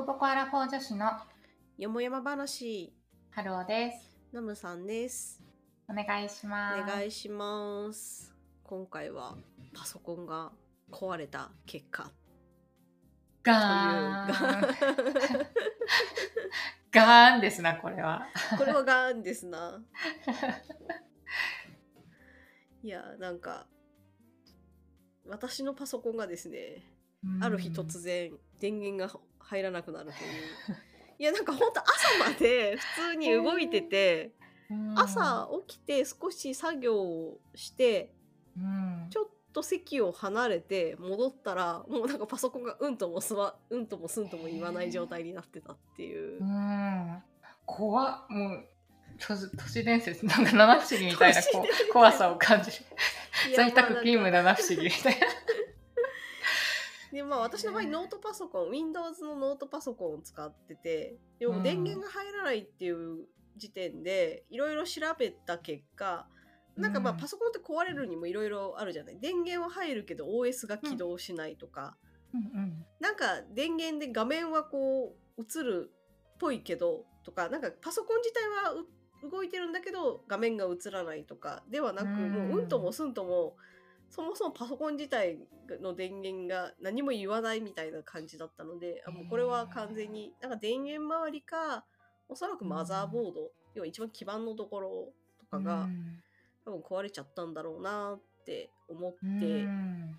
でこぼこアラフォー女子のよもやま話ハローです。ナムさんですお願いします。お願いします今回はパソコンが壊れた結果ガーン。が ガーンですな、これは。これはガーンですな いやなんか私のパソコンがですねある日突然電源が入らなくなるといういやなんかほんと朝まで普通に動いててうん、朝起きて少し作業をしてうん、ちょっと席を離れて戻ったらもうなんかパソコンがうんともすわうんともすんとも言わない状態になってたっていうう。ん。怖っ。もう、都市都市伝説、なんか七不思議みたいな 怖さを感じる。在宅まあ勤務七不思議みたいな。でまあ私の場合ノートパソコン Windows のノートパソコンを使っててでも電源が入らないっていう時点でいろいろ調べた結果なんかまあうん。パソコンって壊れるにもいろいろあるじゃない。電源は入るけど OS が起動しないとか、うんうん。なんか電源で画面はこう映るっぽいけどとかなんかパソコン自体はう動いてるんだけど画面が映らないとかではなくうん。もううんともすんともそもそもパソコン自体の電源が何も言わないみたいな感じだったのであもうこれは完全になんか電源周りかおそらくマザーボード、要は一番基盤のところとかがうん多分壊れちゃったんだろうなって思って。うん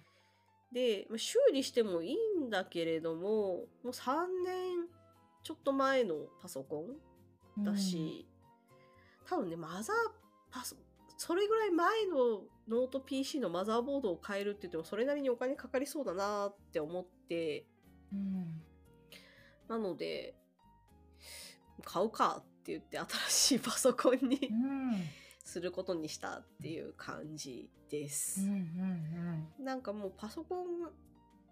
で、まあ修理してもいいんだけれどももう3年ちょっと前のパソコンだし、多分ねマザーパソそれぐらい前のノート PC のマザーボードを変えるって言ってもそれなりにお金かかりそうだなって思って。うんなので買うかって言って新しいパソコンにうん。することにしたっていう感じです。うんうん。なんかもうパソコン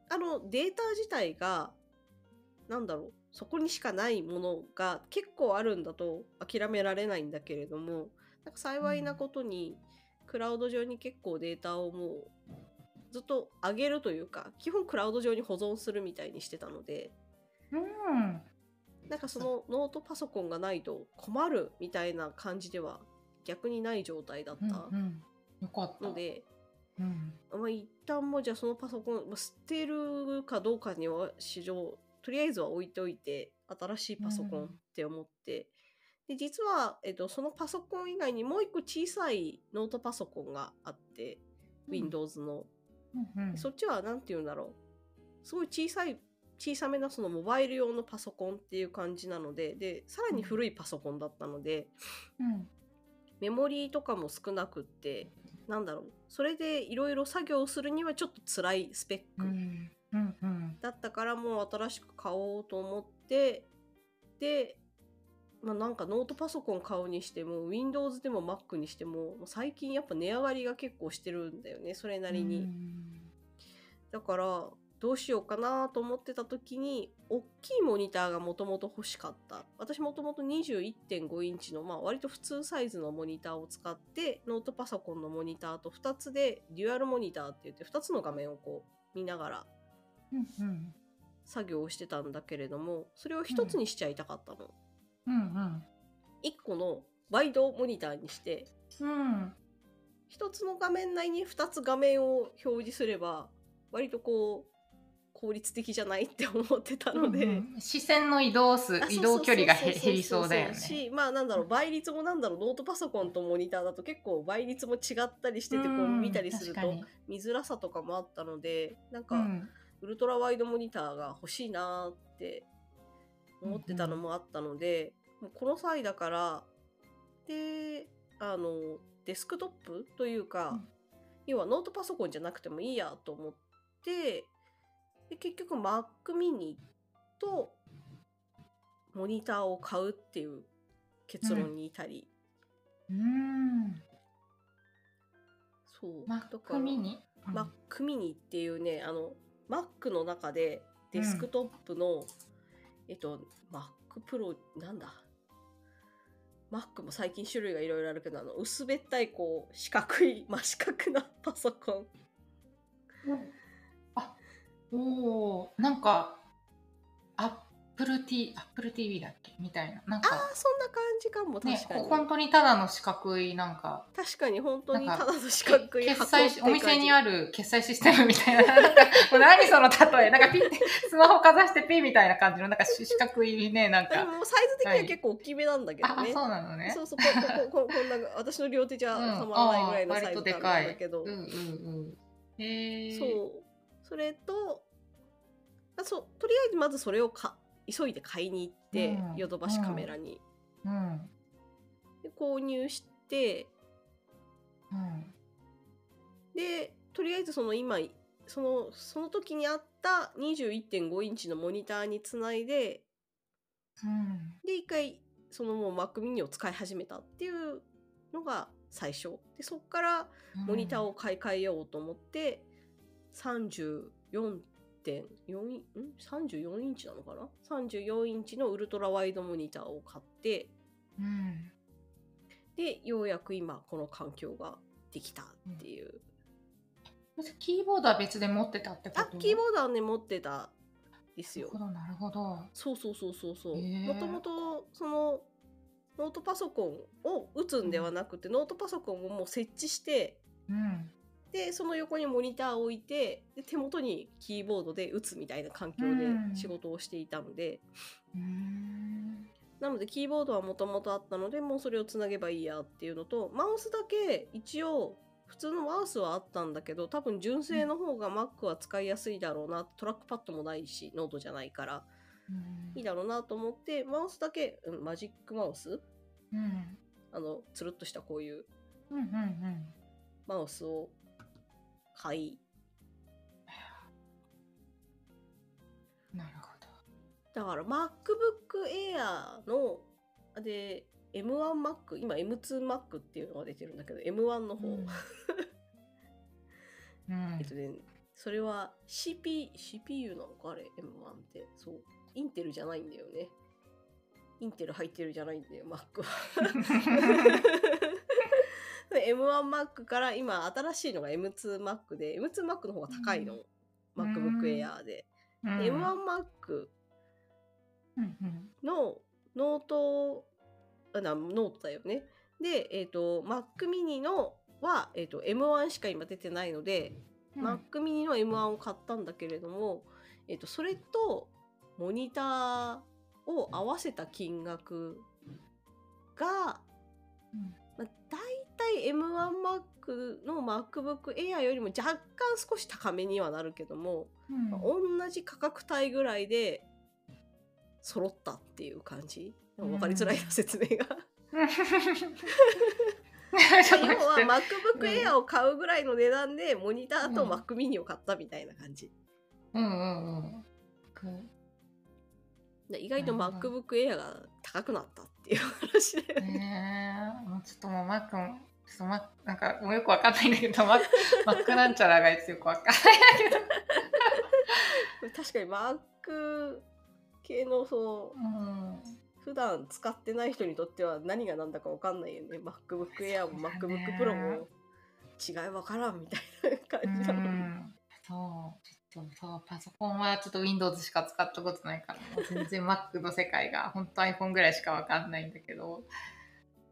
あのデータ自体がなんだろうそこにしかないものが結構あるんだと諦められないんだけれどもなんか幸いなことに、クラウド上に結構データをもうずっと上げるというか基本クラウド上に保存するみたいにしてたのでうん。うんなんかそのノートパソコンがないと困るみたいな感じでは逆にない状態だったうんうん。よかった。ので、うん。まあ、一旦もうじゃあそのパソコン、まあ、捨てるかどうかには市場とりあえずは置いておいて新しいパソコンって思って、で実は、えっと、そのパソコン以外にもう一個小さいノートパソコンがあって、Windows の。うんうん。そっちは何て言うんだろう。すごい小さい小さめなそのモバイル用のパソコンっていう感じなのででさらに古いパソコンだったので、うん。メモリーとかも少なくってなんだろう。それでいろいろ作業するにはちょっと辛いスペックうん。うんうん。だったからもう新しく買おうと思ってで、まあ、なんかノートパソコン買うにしても Windows でも Mac にしても最近やっぱ値上がりが結構してるんだよねそれなりに。だからどうしようかなと思ってた時に大きいモニターがもともと欲しかった。私もともと21.5インチの、まあ、割と普通サイズのモニターを使ってノートパソコンのモニターと2つでデュアルモニターって言って2つの画面をこう見ながら作業をしてたんだけれどもそれを1つにしちゃいたかったの、うんうん1個のワイドモニターにしてうん1つの画面内に2つ画面を表示すれば割とこう効率的じゃないって思ってたので、うんうん。視線の移動数あ移動距離が減りそうだよね。しまあなんだろう倍率もなんだろうノートパソコンとモニターだと結構倍率も違ったりしててこう見たりすると見づらさとかもあったのでなんかうん。ウルトラワイドモニターが欲しいなーって思ってたのもあったので、もうこの際だから。であのデスクトップというか、うん。要はノートパソコンじゃなくてもいいやと思ってで結局 Mac mini とモニターを買うっていう結論に至り、うん。そう。マックミニ？Mac mini っていうねあの Mac の中でデスクトップの、えっと Mac Pro なんだマックも最近種類がいろいろあるけどあの薄べったいこう四角い真四角なパソコン。あおおなんか Apple, T Apple TV だっけ？みたいな。なんああか、そんな感じかも。ね、確かに、本当にただの四角いなんか、確かに本当にただの四角い決済しお店にあるる決済システムみたいな、なんか、もう何その例え、なんかピッて、スマホかざしてピッみたいな感じの、なんか四角いね、なんでか。もサイズ的には結構大きめなんだけどあ、ね、そうなのね。そうそうこここここんな私の両手じゃうん。収まらないぐらいのサイズなんだけど、うんうんうん。へえ。そう。それとあそう。とりあえずまずそれをか急いで買いに行ってうんヨドバシカメラに、うん。で購入してうん。でとりあえずその今そのその時にあった21.5インチのモニターにつないでうん。で一回そのもう Mac mini を使い始めたっていうのが最初でそっからモニターを買い替えようと思って34.4インん？34インチなのかな？34インチのウルトラワイドモニターを買ってうん。でようやく今この環境ができたっていう、キーボードは別で持ってたってこと？あキーボードはね持ってたですよ。なるほど、なるほど。そうそうそうそうそう。もともとそのノートパソコンを打つんではなくて、ノートパソコンをもう設置してうん。でその横にモニターを置いてで手元にキーボードで打つみたいな環境でうん仕事をしていたので、うーん。なのでキーボードはもともとあったのでもうそれをつなげばいいやっていうのとマウスだけ一応普通のマウスはあったんだけど多分純正の方が Mac は使いやすいだろうなトラックパッドもないしノートじゃないからうんいいだろうなと思ってマウスだけ、うんマジックマウス？うん。あのつるっとしたこういううんうんうん。マウスを買いなるほだから MacBook Air ので M1Mac 今 M2Mac っていうのが出てるんだけど M1 の方、ど。うん。えっとねそれは CP CPU なのかあれ M1 って。そう。インテルじゃないんだよね。インテル入ってるじゃないんだよ Mac は。で M1Mac から今新しいのが M2Mac で M2Mac の方が高いの、うん。MacBook Air で、うん。M1Mac うんうん。のノートあなノートだよね。で、えっと Mac mini のは、えっと M1 しか今出てないので、うん。Mac mini の M1 を買ったんだけれども、えっとそれとモニターを合わせた金額が、うん。まあ、大体 M1Mac の MacBook Air よりも若干少し高めにはなるけども、うん。まあ同じ価格帯ぐらいで揃ったっていう感じ？うん分かりづらいな説明が。要は MacBook うん。Air を買うぐらいの値段でモニターとうん。Mac mini を買ったみたいな感じ。うんうんうん。で意外と MacBook Air が高くなったっていう話で、ねえ、もうちょっともうマックも、ちょっとマック、なんかもうよくわかんないんだけど、マック、マックなんちゃらがよくわかんないんだけど。確かに Mac 系のその普段使ってない人にとっては何が何だか分かんないよね MacBook Air もそうだね MacBook Pro も違い分からんみたいなうん。感じなのんそう。ちょっとそう、パソコンはちょっと Windows しか使ったことないから、全然 Mac の世界が、本当 iPhone ぐらいしかわかんないんだけど、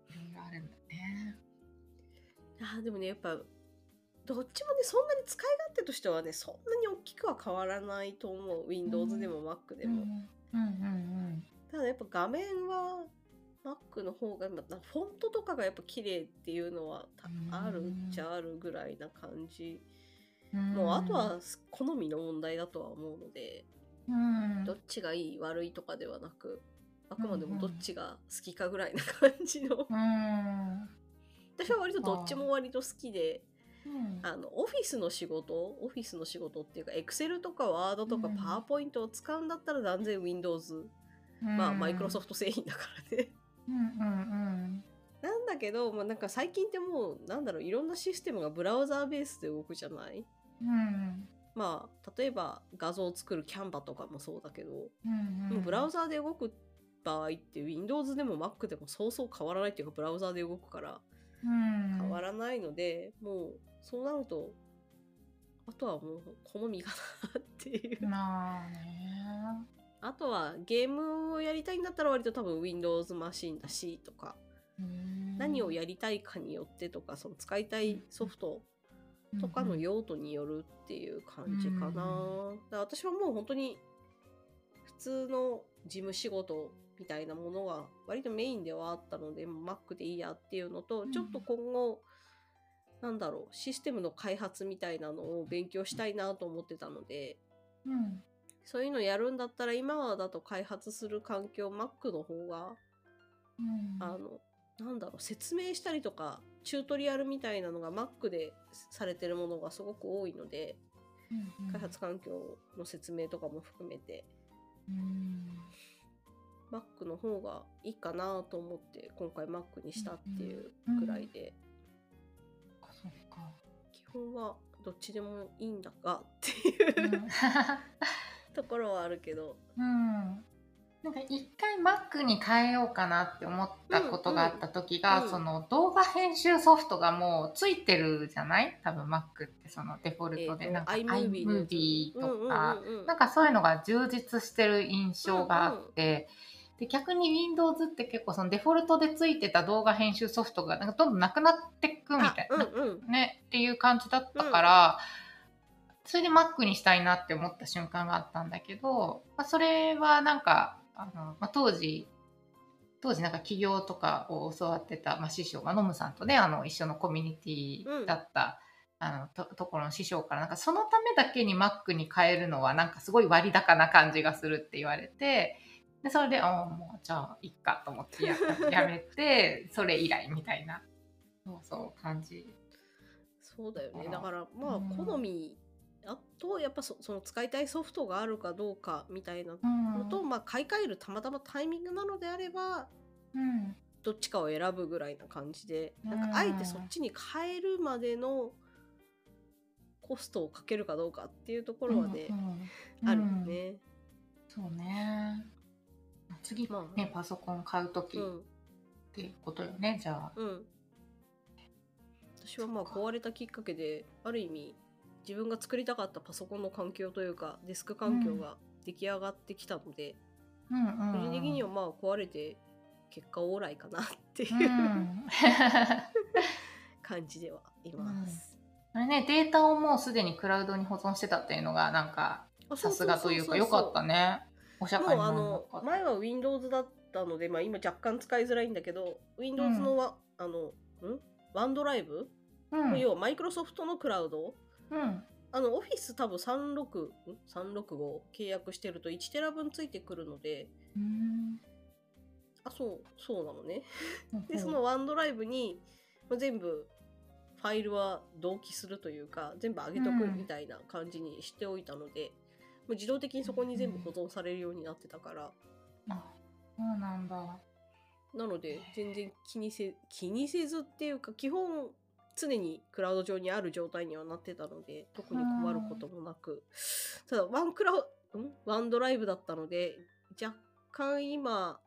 いろいろあるんだね。あーでもねやっぱどっちもねそんなに使い勝手としてはねそんなに大きくは変わらないと思う。Windows でも Mac でも、うんうんうんただやっぱ画面は Mac の方が今フォントとかがやっぱ綺麗っていうのはあるっちゃあるぐらいな感じ、うん。もうあとは好みの問題だとは思うので、うん、どっちがいい悪いとかではなくあくまでもどっちが好きかぐらいな感じの、うん。私は割とどっちも割と好きでうん。あのオフィスの仕事オフィスの仕事っていうか Excel とか Word とかうん。PowerPoint を使うんだったら断然 Windows、まあマイクロソフト製品だからね。うんうんなんだけど、まあ、なんか最近ってもうなんだろういろんなシステムがブラウザーベースで動くじゃない？うんうん。まあ例えば画像を作るキャンバとかもそうだけど、うんもうブラウザーで動く場合って Windows でも Mac でもそうそう変わらないっていうかブラウザーで動くからうん変わらないので、もうそうなるとあとはもう好みかなっていう。まあね。あとはゲームをやりたいんだったら割と多分 Windows マシンだしとか、何をやりたいかによってとかその使いたいソフトとかの用途によるっていう感じかな。だから私はもう本当に普通の事務仕事みたいなものが割とメインではあったので Mac でいいやっていうのと、ちょっと今後なんだろうシステムの開発みたいなのを勉強したいなと思ってたので、うん。そういうのやるんだったら今はだと開発する環境 Mac の方がうん。あのなんだろう説明したりとかチュートリアルみたいなのが Mac でされてるものがすごく多いのでうん。開発環境の説明とかも含めて。うん Mac の方がいいかなと思って今回 Mac にしたっていうぐらいで。そっか。基本はどっちでもいいんだがっていう。ところはあるけど。うん。なんか一回 Mac に変えようかなって思ったことがあった時が、うんうん。その動画編集ソフトがもうついてるじゃない？多分 Mac ってそのデフォルトで、えーとなんか iMovie とか、うんうんうんうん。なんかそういうのが充実してる印象があって、で逆に Windows って結構そのデフォルトでついてた動画編集ソフトがなんかどんどんなくなってくみたいな、あうんうん。ねっていう感じだったから、それで Mac にしたいなって思った瞬間があったんだけど、まあ、それはなんかあの、まあ、当時当時なんか起業とかを教わってた、まあ、師匠、まあ、ノムさんとねあの一緒のコミュニティだった、あのとところの師匠からなんかそのためだけに Mac に変えるのはなんかすごい割高な感じがするって言われてでそれであもうじゃあいっかと思ってや やめてそれ以来みたいな。そうそう感じ。そうだよね。だからまあうん。好み、あとやっぱそその使いたいソフトがあるかどうかみたいなうん。のと、まあ買い替えるたまたまタイミングなのであればうん。どっちかを選ぶぐらいな感じでなん。うんかあえてそっちに変えるまでのコストをかけるかどうかっていうところはね、うんあるよね。そうね。次まあね、パソコン買うときっうんていうことよね、じゃあ。うん、私はまあ壊れたきっかけである意味自分が作りたかったパソコンの環境というかデスク環境が出来上がってきたので、うんうん。個人的にはまあ壊れて結果オーライかなっていう、うん。感じではいます。あれね、データをもうすでにクラウドに保存してたっていうのが、なんか、あさすがというか、よかったね。お釈迦にもうあの前は Windows だったので、まあ、今若干使いづらいんだけど Windows のわ、あのん？ワンドライブ、うん。要はマイクロソフトのクラウド？うん。あのオフィス多分36ん？365契約してると1テラ分ついてくるので。うん。あそうそうなのね。でそのワンドライブにまあ全部ファイルは同期するというか全部上げとくうん。みたいな感じにしておいたので、もう自動的にそこに全部保存されるようになってたから、あ、そうなんだ。なので全然気にせ気にせずっていうか基本常にクラウド上にある状態にはなってたので特に困ることもなく。ただワンクラウん？ワンドライブだったので若干今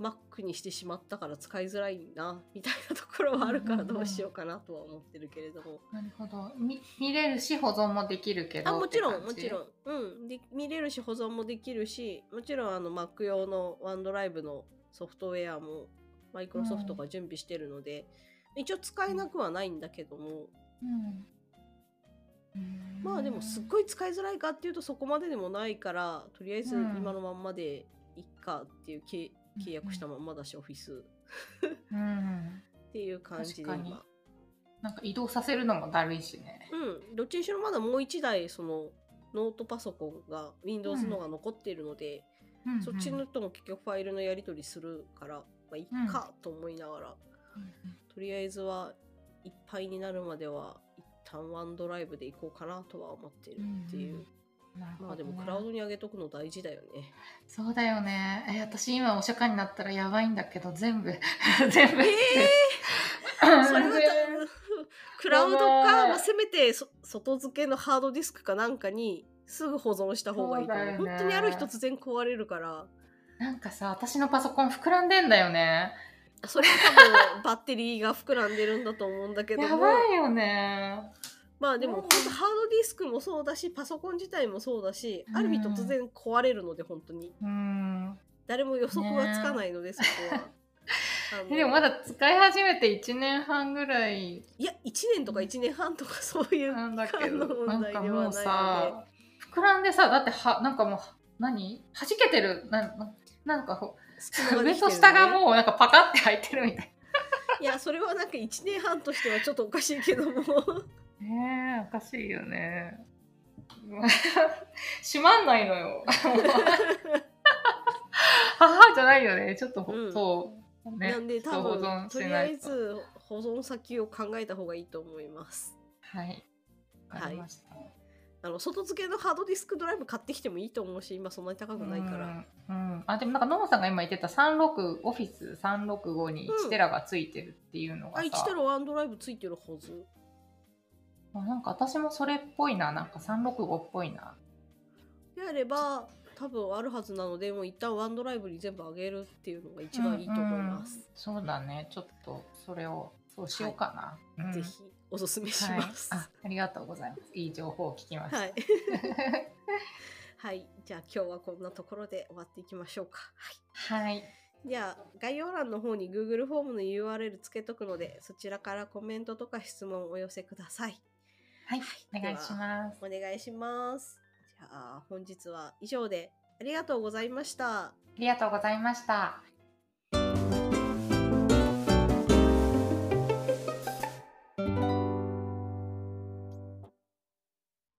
Mac にしてしまったから使いづらいなみたいなところはあるからどうしようかなとは思ってるけれども。なるほど。み見れるし、保存もできるけど。あもちろんもちろん、うん、で見れるし保存もできるしもちろんあの Mac 用のワンドライブのソフトウェアもマイクロソフトが準備してるので、一応使えなくはないんだけども、うん。うんまあでもすっごい使いづらいかっていうとそこまででもないからとりあえずうん今のまんまでいっかっていう契契約したまんまだしオフィス。っうん。ていう感じで今。なんか移動させるのもだるいしね。うん。どっちにしろまだもう一台そのノートパソコンが Windows のが残っているので、うん。うん。そっちのとも結局ファイルのやり取りするから、まあ、いっかと思いながら、とりあえずはいっぱいになるまでは一旦ワンドライブで行こうかなとは思ってるっていう、うんまあでもクラウドに上げとくの大事だよね。そうだよね。え、私今お釈迦になったらやばいんだけど、全部、全部。え それは全部クラウドか、まあ、せめてそ外付けのハードディスクかなんかにすぐ保存した方がいいと思うそうね本当にある日突然壊れるからなんかさ、私のパソコン膨らんでんだよね。それは多分バッテリーが膨らんでるんだと思うんだけどもやばいよね。まあでもうん。本当ハードディスクもそうだしパソコン自体もそうだし、ある日突然壊れるので本当に。うん。誰も予測がつかないので、そこは。でもまだ使い始めて1年半ぐらい。いや1年とか1年半とかそういうなんだけ間のどなん問題かもうではないので。さ膨らんでさだってはなんかもう何？弾けてる？なななんかこ隙間う上と下がもうなんかパカって開いてるみたいいやそれはなんか1年半としてはちょっとおかしいけども。なねえおかしいよね。閉まんないのよ。母じゃないよね。ちょっとほ、うん。そう。ね。なんで多分存と。りあえず保存先を考えた方がいいと思います。はい。わかりました、あの外付けのハードディスクドライブ買ってきてもいいと思うし今そんなに高くないから、うん、うん。あでもなんか野茂さんが今言ってた36オフィス365に1テラがついてるっていうのがあさ、1テラワンドライブついてるはずあなんか私もそれっぽいな。なんか365っぽいな。であれば多分あるはずなのでもう一旦ワンドライブに全部上げるっていうのが一番いいと思います、うんうんそうだね。ちょっとそれをそうしようかな、うん。ぜひおすすめしはい。ますあありがとうございます。いい情報を聞きました、はい。はい。じゃあ今日はこんなところで終わっていきましょうか。はい。はい。じゃあ概要欄の方に Google フォームの URL つけとくのでそちらからコメントとか質問をお寄せくださいはい、お願いします。お願いします。じゃあ本日は以上でありがとうございました。ありがとうございました